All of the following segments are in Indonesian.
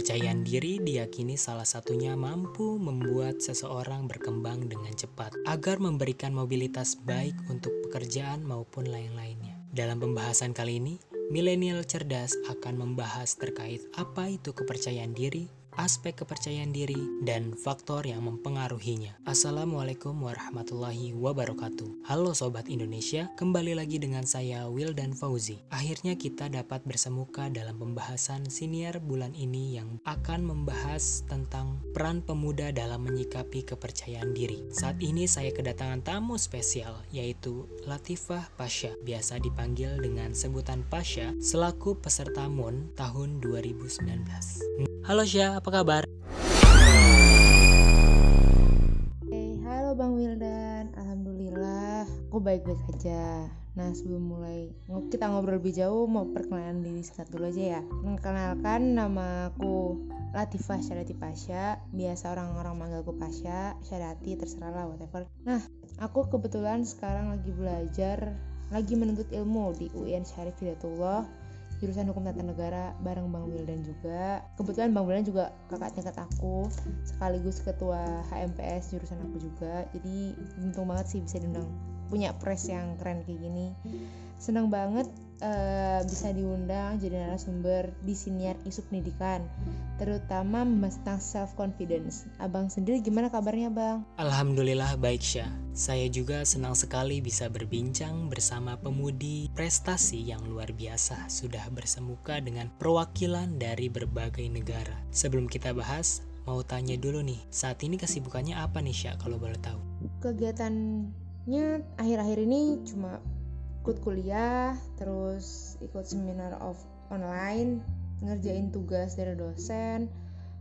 Kepercayaan diri diyakini salah satunya mampu membuat seseorang berkembang dengan cepat agar memberikan mobilitas baik untuk pekerjaan maupun lain-lainnya. Dalam pembahasan kali ini, milenial cerdas akan membahas terkait apa itu kepercayaan diri, aspek kepercayaan diri, dan faktor yang mempengaruhinya. Assalamualaikum warahmatullahi wabarakatuh. Halo Sobat Indonesia, kembali lagi dengan saya Will dan Fauzi. Akhirnya kita dapat bersemuka dalam pembahasan siniar bulan ini yang akan membahas tentang peran pemuda dalam menyikapi kepercayaan diri. Saat ini saya kedatangan tamu spesial, yaitu Latifah Pasha, biasa dipanggil dengan sebutan Pasha, selaku peserta MUN tahun 2019. Halo Syah, apa kabar? Hey, halo Bang Wildan, Alhamdulillah, aku baik-baik aja. Nah sebelum mulai kita ngobrol lebih jauh, mau perkenalan diri singkat dulu aja ya. Mengenalkan nama aku Latifah Syarati Pasha, biasa orang-orang manggil aku Pasha, Syarati, terserah lah whatever. Nah, aku kebetulan sekarang lagi belajar, lagi menuntut ilmu di UIN Syarif Hidayatullah jurusan hukum tata negara bareng Bang Wildan juga. Kebetulan Bang Wildan juga kakak tingkat aku sekaligus ketua HMPS jurusan aku juga. Jadi untung banget sih bisa diundang. Punya press yang keren kayak gini. Senang banget uh, bisa diundang jadi narasumber di siniar isu pendidikan terutama tentang self confidence. Abang sendiri gimana kabarnya, Bang? Alhamdulillah baik, Syah. Saya juga senang sekali bisa berbincang bersama pemudi prestasi yang luar biasa sudah bersemuka dengan perwakilan dari berbagai negara. Sebelum kita bahas, mau tanya dulu nih, saat ini kesibukannya apa nih, Syah, kalau boleh tahu? Kegiatannya akhir-akhir ini cuma ikut kuliah, terus ikut seminar of online, ngerjain tugas dari dosen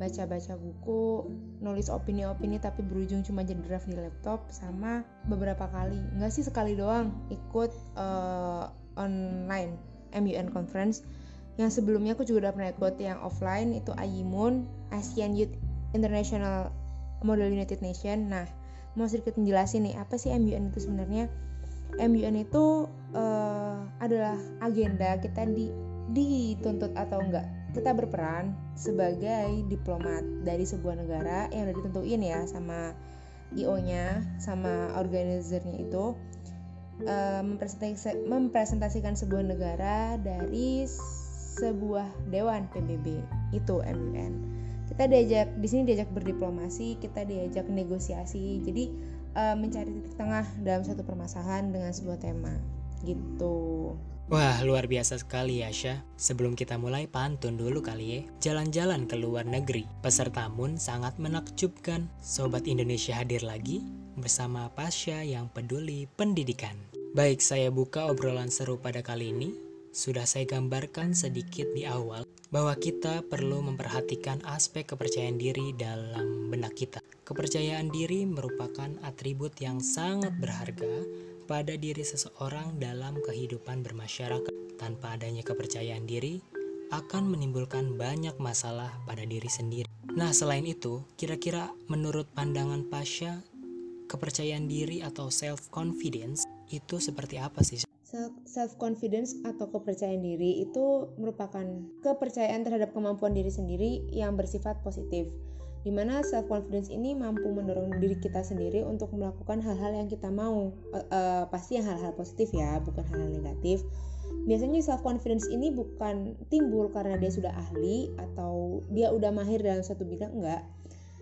baca-baca buku nulis opini-opini tapi berujung cuma jadi draft di laptop sama beberapa kali. Nggak sih sekali doang ikut uh, online MUN conference. Yang sebelumnya aku juga udah pernah ikut yang offline itu AYIMUN ASEAN Youth International Model United Nation. Nah mau sedikit menjelasin nih apa sih MUN itu sebenarnya MUN itu uh, adalah agenda kita di dituntut atau enggak. Kita berperan sebagai diplomat dari sebuah negara yang udah ditentuin ya sama IO-nya sama organizernya itu uh, mempresentasikan sebuah negara dari sebuah dewan PBB itu MUN kita diajak di sini diajak berdiplomasi kita diajak negosiasi. Jadi uh, mencari titik tengah dalam satu permasalahan dengan sebuah tema gitu Wah, luar biasa sekali ya, Syah. Sebelum kita mulai, pantun dulu kali ya. Jalan-jalan ke luar negeri. Peserta MUN sangat menakjubkan. Sobat Indonesia hadir lagi bersama Pasha yang peduli pendidikan. Baik, saya buka obrolan seru pada kali ini. Sudah saya gambarkan sedikit di awal bahwa kita perlu memperhatikan aspek kepercayaan diri dalam benak kita. Kepercayaan diri merupakan atribut yang sangat berharga pada diri seseorang dalam kehidupan bermasyarakat. Tanpa adanya kepercayaan diri, akan menimbulkan banyak masalah pada diri sendiri. Nah, selain itu, kira-kira menurut pandangan Pasha, kepercayaan diri atau self-confidence itu seperti apa sih? Self confidence atau kepercayaan diri itu merupakan kepercayaan terhadap kemampuan diri sendiri yang bersifat positif. Di mana self confidence ini mampu mendorong diri kita sendiri untuk melakukan hal-hal yang kita mau. Uh, uh, pasti yang hal-hal positif ya bukan hal-hal negatif. Biasanya self confidence ini bukan timbul karena dia sudah ahli atau dia udah mahir dalam satu bidang enggak.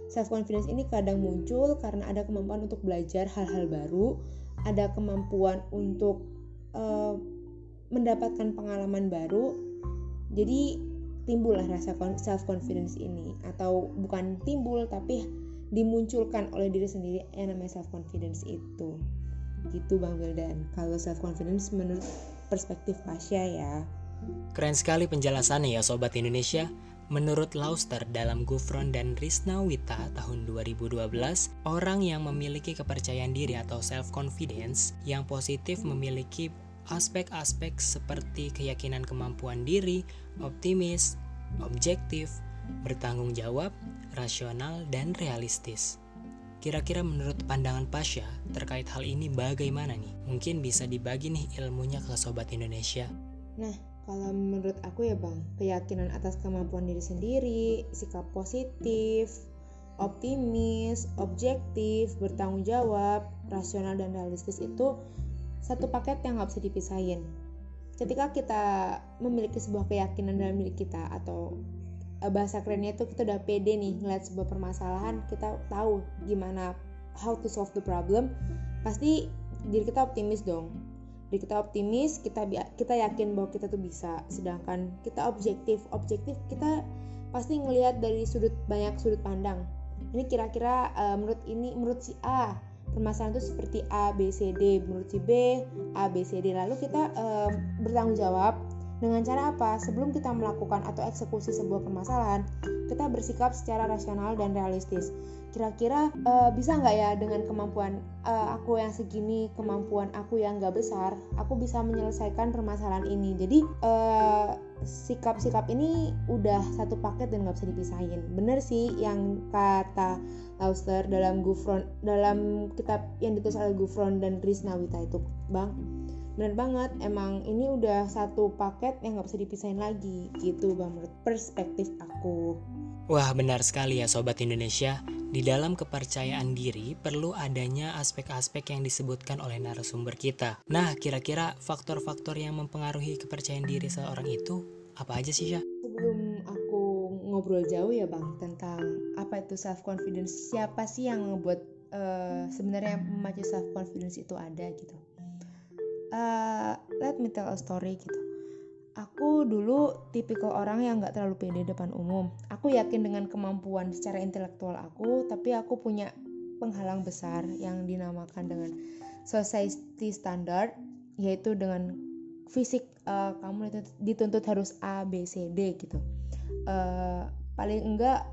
Self confidence ini kadang muncul karena ada kemampuan untuk belajar hal-hal baru ada kemampuan untuk uh, mendapatkan pengalaman baru jadi timbullah rasa self confidence ini. Atau bukan timbul tapi dimunculkan oleh diri sendiri yang namanya self confidence itu. Gitu Bang Wildan. Kalau self confidence menurut perspektif Pasha ya. Keren sekali penjelasannya ya Sobat Indonesia. Menurut Lauster dalam Gufron dan Risna Wita tahun 2012, orang yang memiliki kepercayaan diri atau self-confidence yang positif memiliki aspek-aspek seperti keyakinan kemampuan diri, optimis, objektif, bertanggung jawab, rasional, dan realistis. Kira-kira menurut pandangan Pasha terkait hal ini bagaimana nih? Mungkin bisa dibagi nih ilmunya ke Sobat Indonesia. Nah, kalau menurut aku ya bang, keyakinan atas kemampuan diri sendiri, sikap positif, optimis, objektif, bertanggung jawab, rasional dan realistis itu satu paket yang nggak bisa dipisahin. Ketika kita memiliki sebuah keyakinan dalam diri kita atau eh, bahasa kerennya itu kita udah pede nih ngeliat sebuah permasalahan, kita tahu gimana how to solve the problem, pasti diri kita optimis dong. Jadi kita optimis kita kita yakin bahwa kita tuh bisa. Sedangkan kita objektif objektif kita pasti ngelihat dari sudut banyak sudut pandang. Ini kira-kira uh, menurut ini menurut si A permasalahan itu seperti A B C D. Menurut si B A B C D. Lalu kita uh, bertanggung jawab dengan cara apa? Sebelum kita melakukan atau eksekusi sebuah permasalahan kita bersikap secara rasional dan realistis. Kira-kira uh, bisa nggak ya dengan kemampuan uh, aku yang segini kemampuan aku yang nggak besar aku bisa menyelesaikan permasalahan ini? Jadi uh, sikap-sikap ini udah satu paket dan nggak bisa dipisahin. Bener sih yang kata Lauster dalam Gufron dalam kitab yang ditulis oleh Gufron dan Risnawita itu bang. Bener banget emang ini udah satu paket yang nggak bisa dipisahin lagi gitu bang menurut perspektif aku. Wah benar sekali ya Sobat Indonesia Di dalam kepercayaan diri perlu adanya aspek-aspek yang disebutkan oleh narasumber kita Nah kira-kira faktor-faktor yang mempengaruhi kepercayaan diri seorang itu apa aja sih ya? Sebelum aku ngobrol jauh ya Bang tentang apa itu self confidence Siapa sih yang ngebuat uh, sebenarnya memacu self confidence itu ada gitu uh, Let me tell a story gitu Aku dulu tipikal orang yang gak terlalu pede depan umum. Aku yakin dengan kemampuan secara intelektual aku, tapi aku punya penghalang besar yang dinamakan dengan society standard, yaitu dengan fisik uh, kamu dituntut harus A, B, C, D gitu. Uh, paling enggak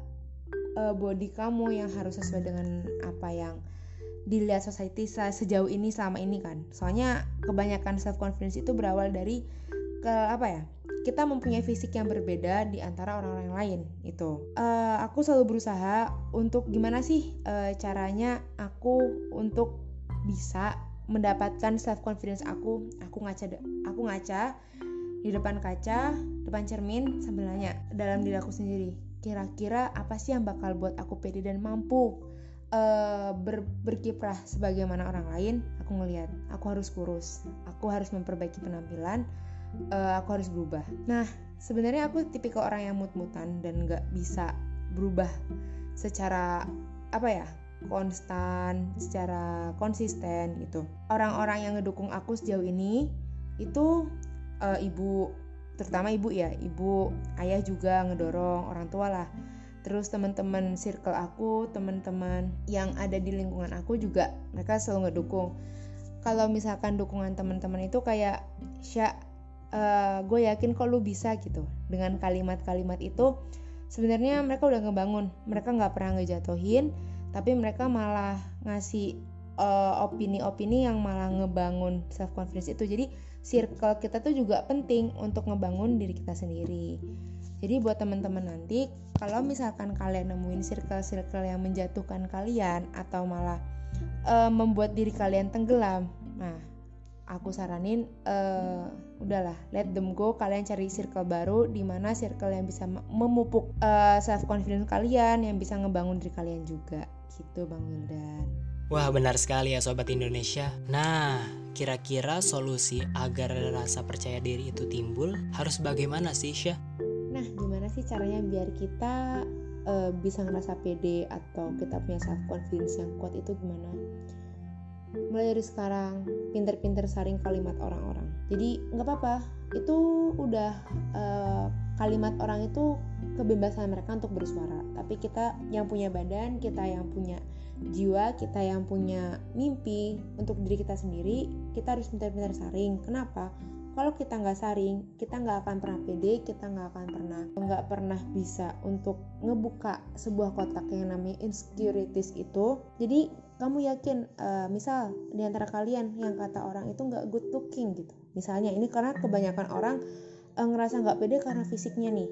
uh, body kamu yang harus sesuai dengan apa yang dilihat society sejauh ini selama ini kan. Soalnya kebanyakan self confidence itu berawal dari ke apa ya kita mempunyai fisik yang berbeda di antara orang-orang lain itu uh, aku selalu berusaha untuk gimana sih uh, caranya aku untuk bisa mendapatkan self confidence aku. Aku ngaca aku ngaca di depan kaca depan cermin sambil nanya dalam diri aku sendiri kira-kira apa sih yang bakal buat aku pede dan mampu uh, ber, berkiprah sebagaimana orang lain? Aku ngelihat aku harus kurus aku harus memperbaiki penampilan uh, aku harus berubah. Nah, sebenarnya aku tipikal orang yang mut-mutan dan nggak bisa berubah secara apa ya konstan, secara konsisten gitu. Orang-orang yang ngedukung aku sejauh ini itu uh, ibu, terutama ibu ya, ibu, ayah juga ngedorong orang tua lah. Terus teman-teman circle aku, teman-teman yang ada di lingkungan aku juga mereka selalu ngedukung. Kalau misalkan dukungan teman-teman itu kayak Sya uh, gue yakin kok lu bisa gitu. Dengan kalimat-kalimat itu sebenarnya mereka udah ngebangun. Mereka nggak pernah ngejatuhin tapi mereka malah ngasih eh, opini-opini uh, yang malah ngebangun self confidence itu. Jadi circle kita tuh juga penting untuk ngebangun diri kita sendiri. Jadi buat teman-teman nanti kalau misalkan kalian nemuin circle-circle yang menjatuhkan kalian atau malah uh, membuat diri kalian tenggelam nah aku saranin uh, udahlah let them go kalian cari circle baru di mana circle yang bisa memupuk uh, eh, self confidence kalian yang bisa ngebangun diri kalian juga gitu bang Wildan Wah benar sekali ya Sobat Indonesia Nah kira-kira solusi agar rasa percaya diri itu timbul harus bagaimana sih Syah? Nah gimana sih caranya biar kita uh, bisa ngerasa pede atau kita punya self confidence yang kuat itu gimana? Mulai dari sekarang pinter-pinter saring kalimat orang-orang. Jadi nggak apa-apa. Itu udah uh, kalimat orang itu kebebasan mereka untuk bersuara. Tapi kita yang punya badan kita yang punya jiwa kita yang punya mimpi untuk diri kita sendiri kita harus pintar-pintar saring. Kenapa? Kalau kita nggak saring kita nggak akan pernah pede kita nggak akan pernah nggak pernah bisa untuk ngebuka sebuah kotak yang namanya insecurities itu. Jadi kamu yakin uh, misal di antara kalian yang kata orang itu nggak good looking gitu. Misalnya ini karena kebanyakan orang uh, ngerasa nggak pede karena fisiknya nih.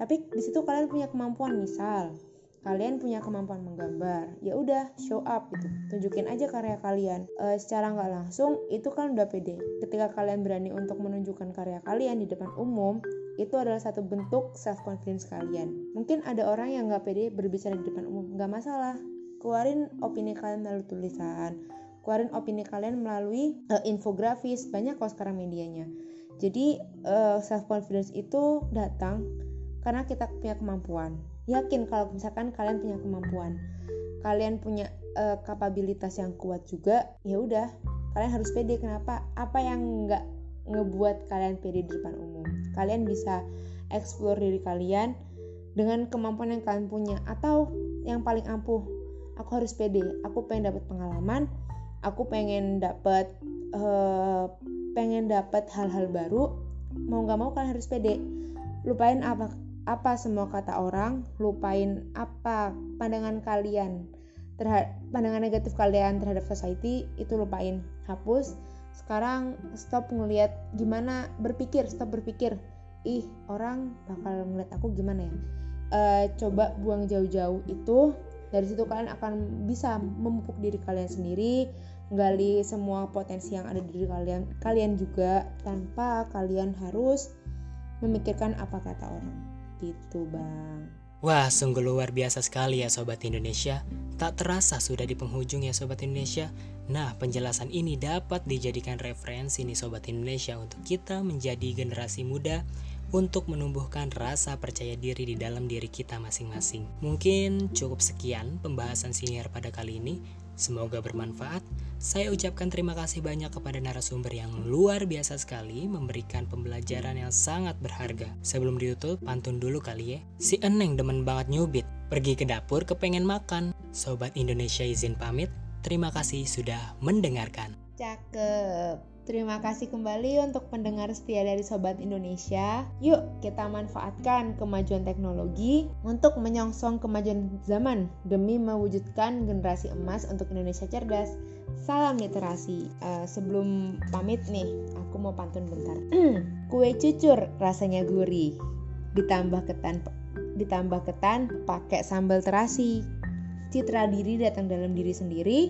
Tapi di situ kalian punya kemampuan misal kalian punya kemampuan menggambar ya udah show up gitu. Tunjukin aja karya kalian. E, secara nggak langsung itu kan udah pede. Ketika kalian berani untuk menunjukkan karya kalian di depan umum itu adalah satu bentuk self confidence kalian. Mungkin ada orang yang nggak pede berbicara di depan umum. Nggak masalah keluarin opini kalian melalui tulisan. Keluarin opini kalian melalui uh, infografis. Banyak kok sekarang medianya. Jadi uh, self confidence itu datang karena kita punya kemampuan. Yakin kalau misalkan kalian punya kemampuan. Kalian punya uh, kapabilitas yang kuat juga ya udah. Kalian harus pede. Kenapa? Apa yang nggak ngebuat kalian pede di depan umum? Kalian bisa explore diri kalian dengan kemampuan yang kalian punya atau yang paling ampuh aku harus pede aku pengen dapat pengalaman aku pengen dapat uh, pengen dapat hal-hal baru mau nggak mau kalian harus pede lupain apa apa semua kata orang, lupain apa pandangan kalian terhadap pandangan negatif kalian terhadap society itu lupain, hapus. Sekarang stop ngelihat gimana berpikir, stop berpikir. Ih, orang bakal ngeliat aku gimana ya? E, coba buang jauh-jauh itu. Dari situ kalian akan bisa memupuk diri kalian sendiri, gali semua potensi yang ada di diri kalian, kalian juga tanpa kalian harus memikirkan apa kata orang gitu bang Wah, sungguh luar biasa sekali ya Sobat Indonesia. Tak terasa sudah di penghujung ya Sobat Indonesia. Nah, penjelasan ini dapat dijadikan referensi nih Sobat Indonesia untuk kita menjadi generasi muda untuk menumbuhkan rasa percaya diri di dalam diri kita masing-masing. Mungkin cukup sekian pembahasan senior pada kali ini. Semoga bermanfaat. Saya ucapkan terima kasih banyak kepada narasumber yang luar biasa sekali memberikan pembelajaran yang sangat berharga. Sebelum ditutup, pantun dulu kali ya. Si Eneng demen banget nyubit, pergi ke dapur kepengen makan. Sobat Indonesia izin pamit, terima kasih sudah mendengarkan. Cakep. Terima kasih kembali untuk pendengar setia dari Sobat Indonesia. Yuk kita manfaatkan kemajuan teknologi untuk menyongsong kemajuan zaman demi mewujudkan generasi emas untuk Indonesia cerdas. Salam literasi. Uh, sebelum pamit nih, aku mau pantun bentar. Kue cucur rasanya gurih, ditambah ketan ditambah ketan pakai sambal terasi. Citra diri datang dalam diri sendiri.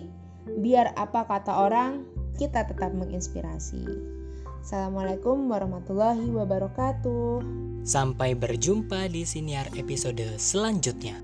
Biar apa kata orang, kita tetap menginspirasi. Assalamualaikum warahmatullahi wabarakatuh. Sampai berjumpa di siniar episode selanjutnya.